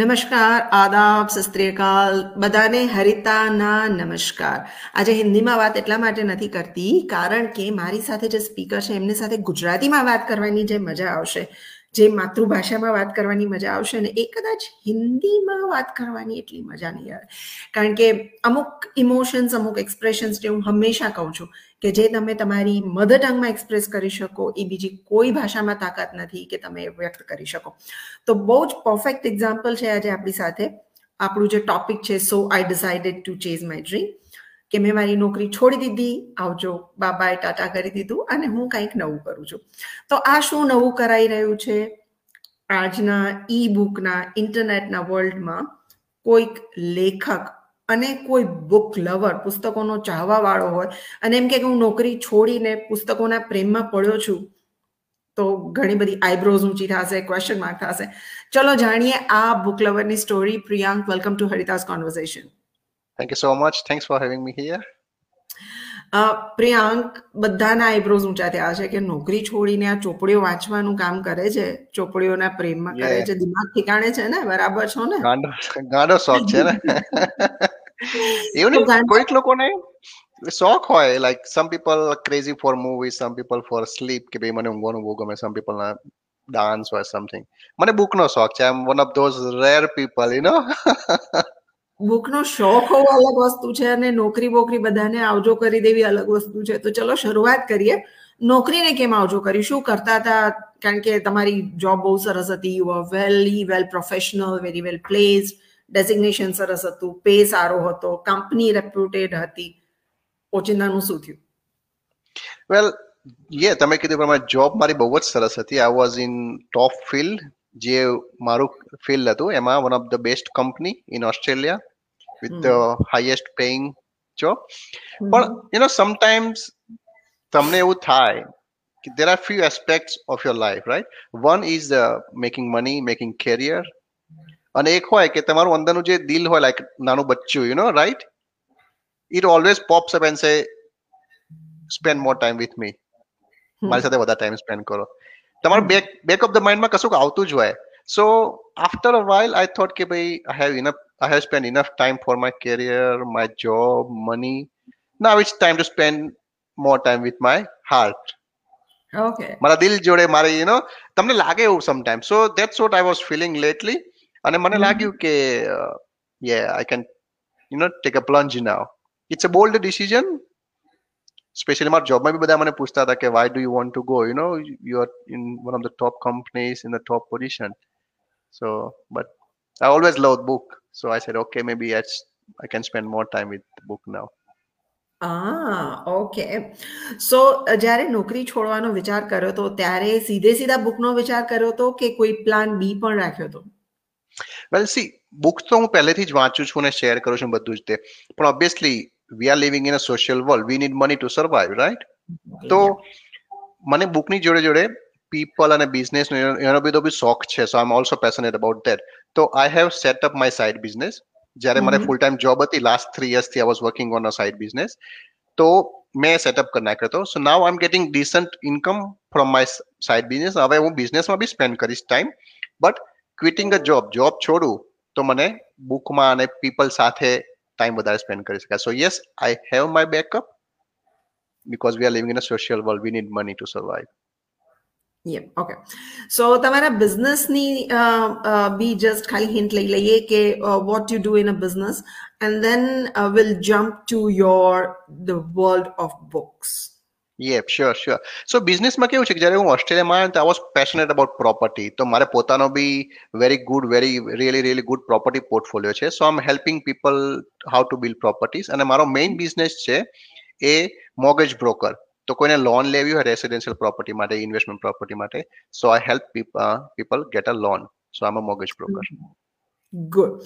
નમસ્કાર આદાબ સસ્ત્રીકાલ બધાને હરિતાના નમસ્કાર આજે હિન્દીમાં વાત એટલા માટે નથી કરતી કારણ કે મારી સાથે જે સ્પીકર છે એમની સાથે ગુજરાતીમાં વાત કરવાની જે મજા આવશે જે માતૃભાષામાં વાત કરવાની મજા આવશે ને એ કદાચ હિન્દીમાં વાત કરવાની એટલી મજા નહીં આવે કારણ કે અમુક ઇમોશન્સ અમુક એક્સપ્રેશન્સ જે હું હંમેશા કહું છું કે જે તમે તમારી મધર ટંગમાં એક્સપ્રેસ કરી શકો એ બીજી કોઈ ભાષામાં તાકાત નથી કે તમે વ્યક્ત કરી શકો તો બહુ જ પરફેક્ટ એક્ઝામ્પલ છે આજે આપણી સાથે આપણું જે ટોપિક છે so I decided to chase my dream કે મેં મારી નોકરી છોડી દીધી આવજો બાબાએ ટાટા કરી દીધું અને હું કંઈક નવું કરું છું તો આ શું નવું કરાઈ રહ્યું છે આજના ઈ બુકના ઇન્ટરનેટના વર્લ્ડમાં કોઈક લેખક અને કોઈ બુક લવર પુસ્તકોનો ચાહવાવાળો હોય અને એમ કે હું નોકરી છોડીને પુસ્તકોના પ્રેમમાં પડ્યો છું તો ઘણી બધી આઈબ્રોઝ ઊંચી થશે ક્વેશ્ચન માર્ક થશે ચલો જાણીએ આ બુક લવરની story Priyank welcome to હરિતાસ conversation Thank you so much. Thanks for having me here. Priyank બધાના આઈબ્રોઝ ઊંચા થયા છે કે નોકરી છોડીને આ ચોપડીઓ વાંચવાનું કામ કરે છે ચોપડીઓના પ્રેમમાં કરે છે દિમાગ ઠેકાણે છે ને બરાબર છો ને ગાંડો શોખ છે ને એવું કોઈક લોકોને શોખ હોય like some people crazy for movie some people for sleep કે ભાઈ મને ઊંઘવાનું બહુ ગમે some people dance or something મને બુકનો શોખ છે I am one of those rare people you know બુકનો શોખ હોવો અલગ વસ્તુ છે અને નોકરી બોકરી બધાને આવજો કરી દેવી અલગ વસ્તુ છે તો ચલો શરૂઆત કરીએ નોકરીને કેમ આવજો કરી શું કરતા હતા કારણ કે તમારી જોબ બહુ સરસ હતી you are very well professional very well place designation સરસ હતું પે સારો હતો કંપની રેપ્યુટેડ હતી ઓચિંતાનું શું થયું વેલ યે તમે કીધું પ્રમાણે જોબ મારી બહુ જ સરસ હતી I was in top field જે મારું ફિલ્ડ હતું એમાં one of the best company in Australia with the highest paying જો પણ યુ નો સમટાઈમ્સ તમને એવું થાય કે there are few aspects of your life right one is making money making career અને એક હોય કે તમારું અંદરનું જે દિલ હોય લાઈક નાનું બચ્ચું you know right it always pops up and say spend more time with me મારી સાથે બધા ટાઈમ સ્પેન્ડ કરો તમારું બેક બેક ઓફ ધ માઇન્ડમાં કશું આવતું જ હોય so after a while I thought કે ભાઈ I have enough I have spend enough time for my career my job money now it's time to spend more time with my heart okay મારા દિલ જોડે મારે you know તમને લાગે એવું sometime so that's what I was feeling lately અને મને લાગ્યું કે યે I can you know take a plunge now it's a bold decision specially મારા જોબમાં બી બધા મને પૂછતા હતા કે why do you want to go you know you are in one of the top companies in the top position so but I always love book so I said okay maybe I can spend more time with book now આ okay so જ્યારે નોકરી છોડવાનો વિચાર કર્યો તો ત્યારે સીધે સીધા બુકનો વિચાર કર્યો તો કે કોઈ પ્લાન બી પણ રાખ્યો તો વેલ સી બુક તો હું પહેલેથી જ વાંચું છું અને શેર કરું છું બધું જ તે પણ obviously we are living in a social world we need money to survive right તો મને બુકની જોડે જોડે પીપલ અને બિઝનેસ એનો બધો બી શોખ છે so I am also passionate about that તો I have set up my side business જ્યારે મને ફૂલ ટાઈમ જોબ હતી લાસ્ટ થ્રી યર્સથી I was working on a side business તો મેં સેટઅપ કરી નાખ્યો હતો so now I am getting decent income from my side business હવે હું બિઝનેસમાં બી સ્પેન્ડ કરીશ time but quitting a job job છોડું તો મને બુકમાં અને પીપલ સાથે time with spend so yes i have my backup because we are living in a social world we need money to survive yeah okay so tamara business ni uh, uh, be just khali hint ke uh, what you do in a business and then we'll jump to your the world of books yeah sure sure so બિઝનેસમાં કેવું છે કે જ્યારે હું ઓસ્ટ્રેલિયામાં આવ્યો ને I was passionate about property તો મારે પોતાનો બી very good very really really good property portfolio છે સો આમ helping people how to build properties અને મારો મેઇન બિઝનેસ છે એ મોગેજ બ્રોકર તો કોઈને લોન લેવી હોય રેસિડેન્શિયલ પ્રોપર્ટી માટે ઇન્વેસ્ટમેન્ટ પ્રોપર્ટી માટે so I help people get a loan so આમ a mortgage broker good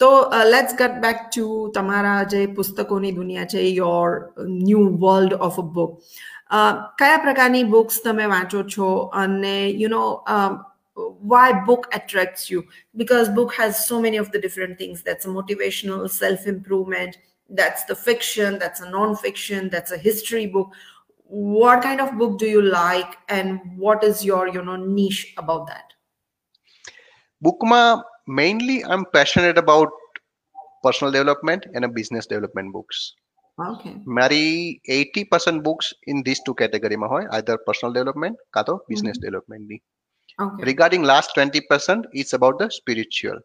so uh, let's get back to tamara જે પુસ્તકોની દુનિયા your uh, new world of a book. Book કયા પ્રકારની books તમે વાંચો છો અને you know um, why book attracts you because book has so many of the different things that's a motivational self improvement that's the fiction that's a non fiction that's a history book what kind of book do you like and what is your you know niche about that બુકમાં mainly i'm passionate about personal development and business development books okay marry 80% books in these two category Mahoy, either personal development kato business mm-hmm. development okay. regarding last 20% it's about the spiritual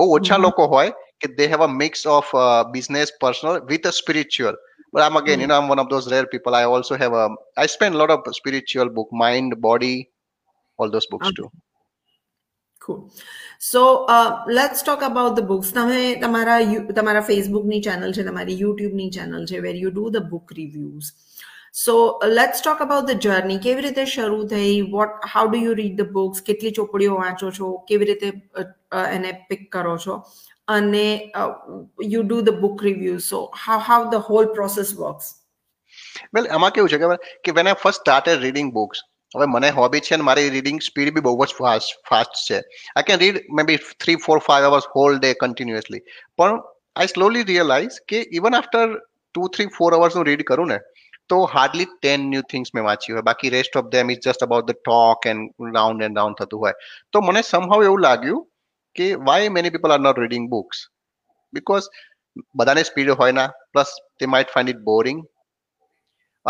બહુ ઓછા mm-hmm. they have a mix of uh, business personal with a spiritual but i'm again mm-hmm. you know i'm one of those rare people i also have a i spend a lot of spiritual book mind body all those books okay. too cool so let's talk about the books તમે તમારા તમારા ફેસબુકની channel છે તમારી ની channel છે where you do the book reviews so let's talk about the journey કેવી રીતે શરૂ થઈ what how do you read the books કેટલી ચોપડીઓ વાંચો છો કેવી રીતે એને પિક કરો છો અને you do the book review so how how the whole process works well એમાં કેવું છે ખબર કે when I first started reading books હવે મને હોબી છે ને મારી રીડિંગ સ્પીડ બી બહુ જ ફાસ્ટ ફાસ્ટ છે I can read maybe three four five hours whole day continuously પણ આઈ સ્લોલી રિયલાઇઝ કે even after two three four hours હું રીડ કરું ને તો હાર્ડલી ટેન ન્યૂ થિંગ્સ મેં વાંચી હોય બાકી rest of them is just about the talk and round and round થતું હોય તો મને સમહાવ એવું લાગ્યું કે why many people are not reading books because બધાને સ્પીડ હોય ના પ્લસ તે માઇટ ફાઇન્ડ ઇટ બોરિંગ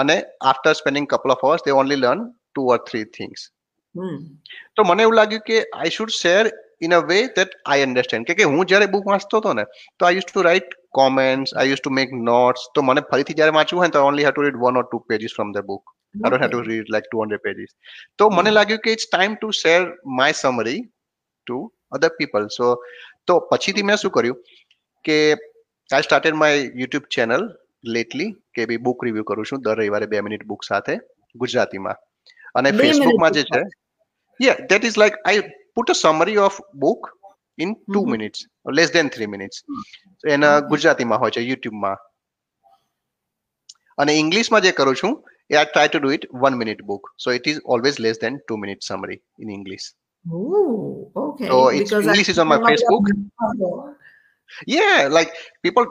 અને after spending couple of hours they only learn two or three things તો મને એવું લાગ્યું કે I should share in a way that I understand કે હું જ્યારે બુક વાંચતો હતો ને તો I use to write comments I use to make notes તો મને ફરીથી જ્યારે વાંચવું હોય તો only have to read one or two pages from the book I don't have to read like two hundred pages તો મને લાગ્યું કે it's time to share my summary to other people so તો પછીથી મેં શું કર્યું કે I started my YouTube channel લેટલી કે બી બુક રિવ્યુ કરું છું દર રવિવારે બે મિનિટ બુક સાથે ગુજરાતીમાં અને ફેસબુકમાં જે છે yeah that is like I put a summary of book in two minutes less than three minutes એના ગુજરાતીમાં હોય છે યુટ્યુબમાં અને ઇંગ્લિશમાં જે કરું છું એ I try to do it one minute book so it is always less than two minute summary in English Ooh, okay. So it's because English I is on my Facebook. Yeah, like people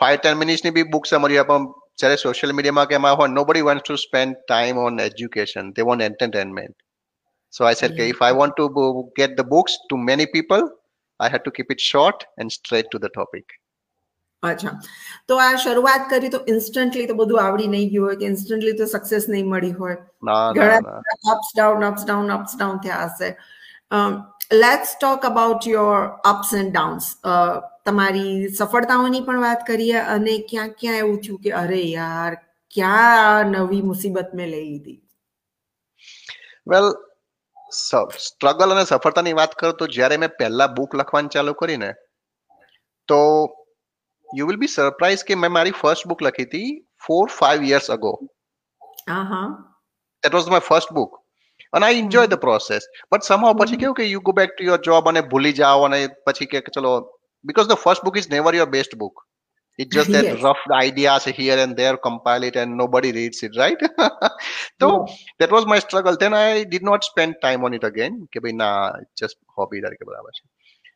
five ten minutes maybe book summary up on જ્યારે social મીડિયામાં કે એમાં હોય nobody wants to spend time on education they want entertainment so i said if i mm. want to get the books to many people i had to keep it short and straight to the topic અચ્છા તો આ શરૂઆત કરી તો instantly તો બધું આવડી નહીં ગયું હોય કે ઇન્સ્ટન્ટલી તો સક્સેસ નહીં મળી હોય ઘણા ups down ups down ups down થયા હશે let's talk about your ups and downs તમારી સફળતાઓની પણ વાત કરીએ અને ક્યાં ક્યાં એવું થયું કે અરે યાર ક્યાં નવી મુસીબત મેં લઈ લીધી વેલ સ્ટ્રગલ અને સફળતાની વાત કરું તો જ્યારે મેં પહેલા બુક લખવાનું ચાલુ કરીને તો યુ વિલ બી સરપ્રાઈઝ કે મેં મારી ફર્સ્ટ બુક લખી હતી ફોર ફાઈવ યર્સ અગો હા હા that was my first book અને I enjoy the process but somehow પછી કેવું કે you go back to your job અને ભૂલી જાઓ અને પછી કે ચલો because the first book is never your best book it's just that rough ideas here and there compile it and nobody reads it right so that was my struggle then i did not spend time on it again કે ભાઈ ના just hobby તરીકે બરાબર છે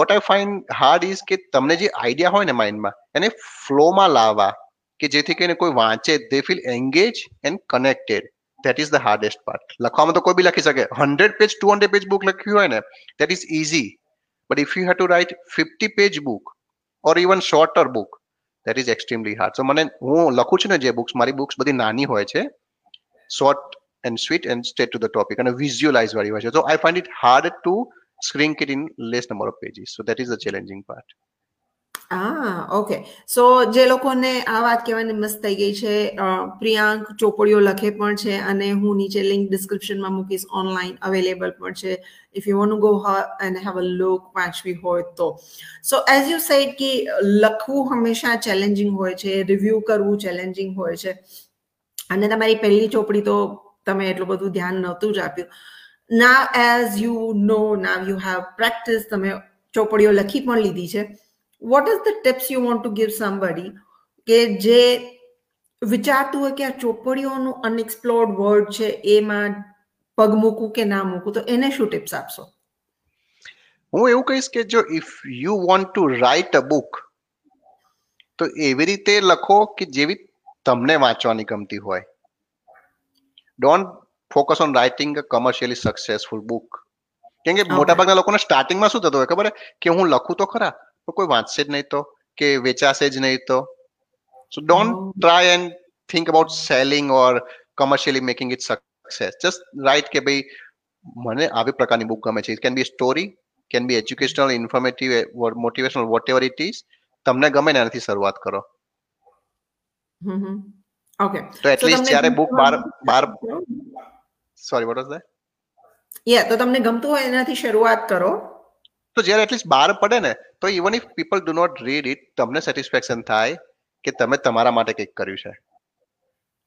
what I find hard is કે તમને જે idea હોય ને માઇન્ડમાં એને ફ્લોમાં લાવવા કે જેથી કરીને કોઈ વાંચે they feel engage and connected that is the hardest part Like, how lakhwa to koi bhi 100 page 200 page book lakhi hai na that is easy but if you have to write 50 page book or even shorter book that is extremely hard so mane hu lakhu chu books mari books but the nani hoy che short and sweet and straight to the topic and visualize very much so i find it harder to shrink it in less number of pages so that is the challenging part આ okay so જે લોકોને આ વાત કહેવાની મસ્ત થઈ ગઈ છે પ્રિયાંક ચોપડીઓ લખે પણ છે અને હું નીચે લિંક ડિસ્ક્રિપ્શનમાં મૂકીશ ઓનલાઈન અવેલેબલ પણ છે if you want go and have a look વાંચવી હોય તો સો એઝ યુ સેડ કે લખવું હંમેશા ચેલેન્જિંગ હોય છે રિવ્યુ કરવું ચેલેન્જિંગ હોય છે અને તમારી પહેલી ચોપડી તો તમે એટલું બધું ધ્યાન નહોતું જ આપ્યું now as you know now you have practice તમે ચોપડીઓ લખી પણ લીધી છે what is the tips you want to give somebody કે જે વિચારતું હોય કે આ ચોપડીઓનું અનએક્સપ્લોર્ડ વર્ડ છે એમાં પગ મૂકું કે ના મૂકું તો એને શું ટિપ્સ આપશો હું એવું કહીશ કે જો if you want to write a book તો એવી રીતે લખો કે જેવી તમને વાંચવાની ગમતી હોય don't focus on writing a commercially successful book કેમ કે મોટાભાગના લોકોને સ્ટાર્ટિંગમાં શું થતું હોય ખબર કે હું લખું તો ખરા તો કોઈ વાંચશે જ નહીં તો કે વેચાશે જ નહીં તો so don't try and think about selling or commercially making it success just right કે ભાઈ મને આવી પ્રકારની બુક ગમે છે it can be story can be educational informative motivational whatever it is તમને ગમે ને એનાથી શરૂઆત કરો ઓકે તો એટલીસ્ટ જ્યારે બુક બાર બાર sorry what was that yeah તો તમને ગમતું હોય એનાથી શરૂઆત કરો તો જ્યારે એટલીસ્ટ બહાર પડે ને તો even if people do not read it તમને સેટિસ્ફેક્શન થાય કે તમે તમારા માટે કંઈક કર્યું છે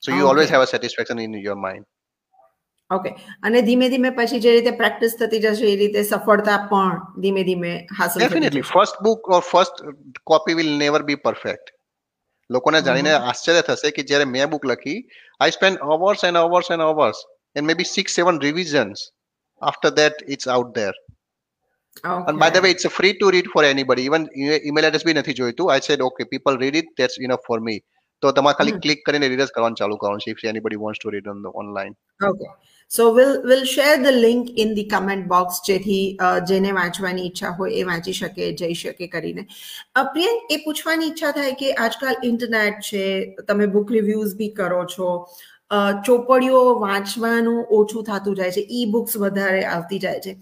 so you always have a satisfaction in your mind okay અને ધીમે ધીમે પછી જે રીતે પ્રેક્ટિસ થતી જશે એ રીતે સફળતા પણ ધીમે ધીમે હાંસલ definitely first book or first copy will never be perfect લોકોને જાણીને આશ્ચર્ય થશે કે જ્યારે મેં બુક લખી I spend hours and hours and hours and maybe six seven revisions after that it's out there Okay. And by the way, it's a free to read for anybody. Even email address બી નથી જોઈતું. I said, okay, people read it. That's enough for me. તો તમારે ખાલી click કરીને read જ કરવાનું ચાલુ કરવાનું છે. If anybody wants to read on the online. Okay. So we'll we'll share the link in the comment box જેથી જેને વાંચવાની ઈચ્છા હોય એ વાંચી શકે જઈ શકે કરીને પ્રિયંક એ પૂછવાની ઈચ્છા થાય કે આજકાલ ઇન્ટરનેટ છે તમે બુક રિવ્યુઝ બી કરો છો ચોપડીઓ વાંચવાનું ઓછું થતું જાય છે ઈ બુક્સ વધારે આવતી જાય છે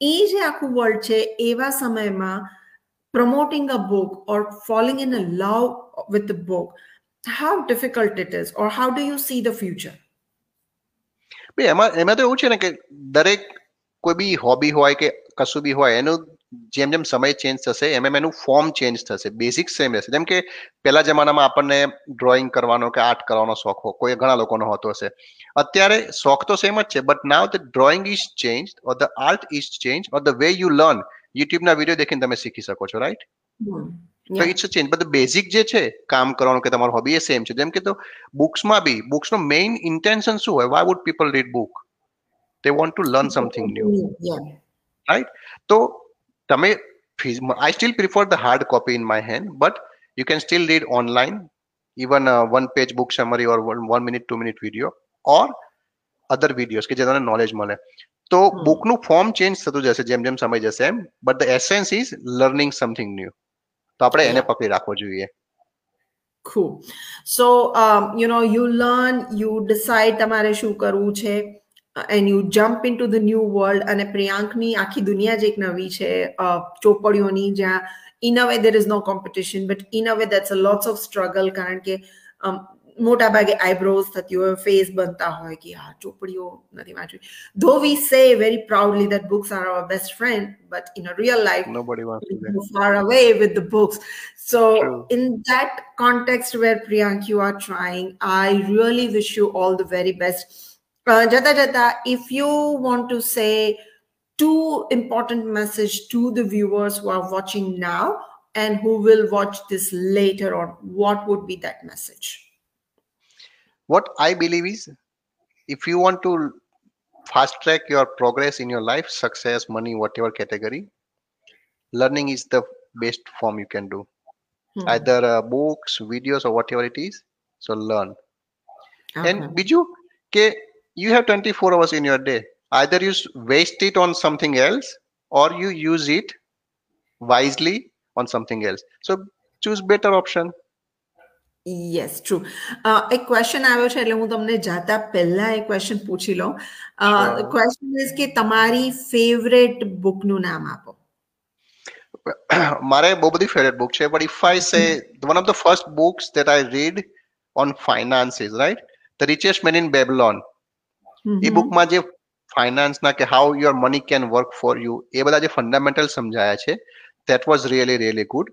એ જે આખું વર્લ્ડ છે એવા સમયમાં promoting a book or falling in a love with the book how difficult it is or how do you see the future એમાં એમાં તો એવું છે ને કે દરેક કોઈ બી હોબી હોય કે કશું બી હોય એનું જેમ જેમ સમય ચેન્જ થશે એમ એમ એનું ફોર્મ ચેન્જ થશે બેઝિક સેમ રહેશે જેમ કે પહેલા જમાનામાં આપણને ડ્રોઈંગ કરવાનો કે આર્ટ કરવાનો શોખ હો કોઈ ઘણા લોકોનો હોતો હશે અત્યારે શોખ તો સેમ જ છે but now the drawing is change or the art is change or the way you learn યુટ્યુબના વિડીયો દેખીને તમે શીખી શકો છો રાઈટ તો ઇટ્સ અ ચેન્જ બધું બેઝિક જે છે કામ કરવાનું કે તમારો હોબી એ સેમ છે જેમ કે તો બુક્સમાં બી બુક્સનો મેઇન ઇન્ટેન્શન શું હોય why would people read book they want to learn something new right તો તમે I still prefer the hard copy in my hand, but you can still read online, even a one page book summary or one, one minute, two minute video or other videos કે જે તમને knowledge મળે તો બુકનું form change થતું જશે જેમ જેમ સમય જશે એમ but the essence is learning something new તો આપણે એને પકડી રાખવો જોઈએ ખૂબ so you know you learn you decide તમારે શું કરવું છે and you jump into the new world અને પ્રિયાંકની આખી દુનિયા જ એક નવી છે ચોપડીઓની જ્યાં in a way there is no competition but in a way that's a lots of struggle કારણ કે મોટા ભાગે આઈબ્રોઝ થતી હોય ફેસ બનતા હોય કે હા ચોપડીઓ નથી વાંચવી though we say very proudly that books are our best friend but in a real life nobody wants far away with the books so True. in that context where priyank you are trying i really wish you all the very best uh, Jada, if you want to say two important message to the viewers who are watching now and who will watch this later on, what would be that message? What I believe is if you want to fast track your progress in your life, success, money, whatever category, learning is the best form you can do. Hmm. Either uh, books, videos, or whatever it is. So learn. Okay. And uh-huh. Biju, કે you have 24 hours in your day either you waste it on something else or you use it wisely on something else so choose better option yes true એક question આવ્યો છે એટલે હું તમને જાતા પહેલા એક ક્વેશ્ચન પૂછી લઉં ક્વેશ્ચન ઇઝ કે તમારી ફેવરેટ બુકનું નામ આપો મારે બહુ બધી ફેવરેટ બુક છે but if I say one of the first books that I read on finances right the richest man in Babylon ઈબુકમાં જે ફાઇનાન્સના કે how your money can work for you એ બધા જે ફંડામેન્ટલ સમજાયા છે that was really really good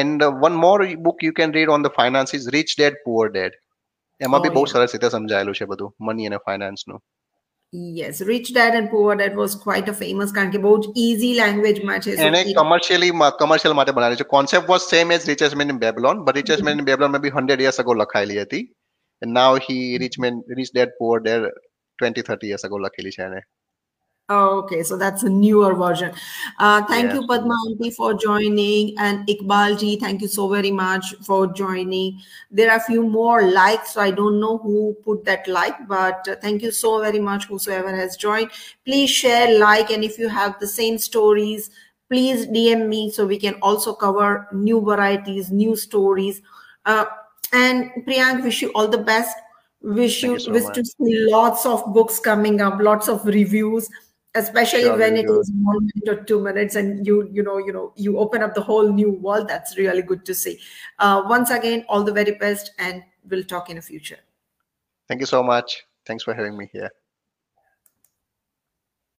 and one more book you can read on the finance is rich dad poor dad એમાં બી oh, બહુ સરસ રીતે સમજાયેલું છે બધું મની અને ફાઇનાન્સનું yes rich dad and poor dad was quite a famous કારણ કે બહુ જ ઇઝી લેંગ્વેજમાં છે એને કમર્શિયલી કમર્શિયલ માટે બનાવેલી છે concept was same as richest man in Babylon but richest man in Babylon May B 100 years ago લખાયેલી હતી now he rich man rich dad poor dad 20 30 years ago luckily chane Oh, okay, so that's a newer version. Uh, thank yeah. you, Padma Auntie, for joining, and Iqbal ji, thank you so very much for joining. There are a few more likes, so I don't know who put that like, but uh, thank you so very much, whosoever has joined. Please share, like, and if you have the same stories, please DM me so we can also cover new varieties, new stories. Uh, and Priyank, wish you all the best wish you, so wish much. to see lots of books coming up, lots of reviews, especially sure, when it good. is one minute or two minutes, and you you know you know you open up the whole new world. That's really good to see. Uh, once again, all the very best, and we'll talk in the future. Thank you so much. Thanks for having me here.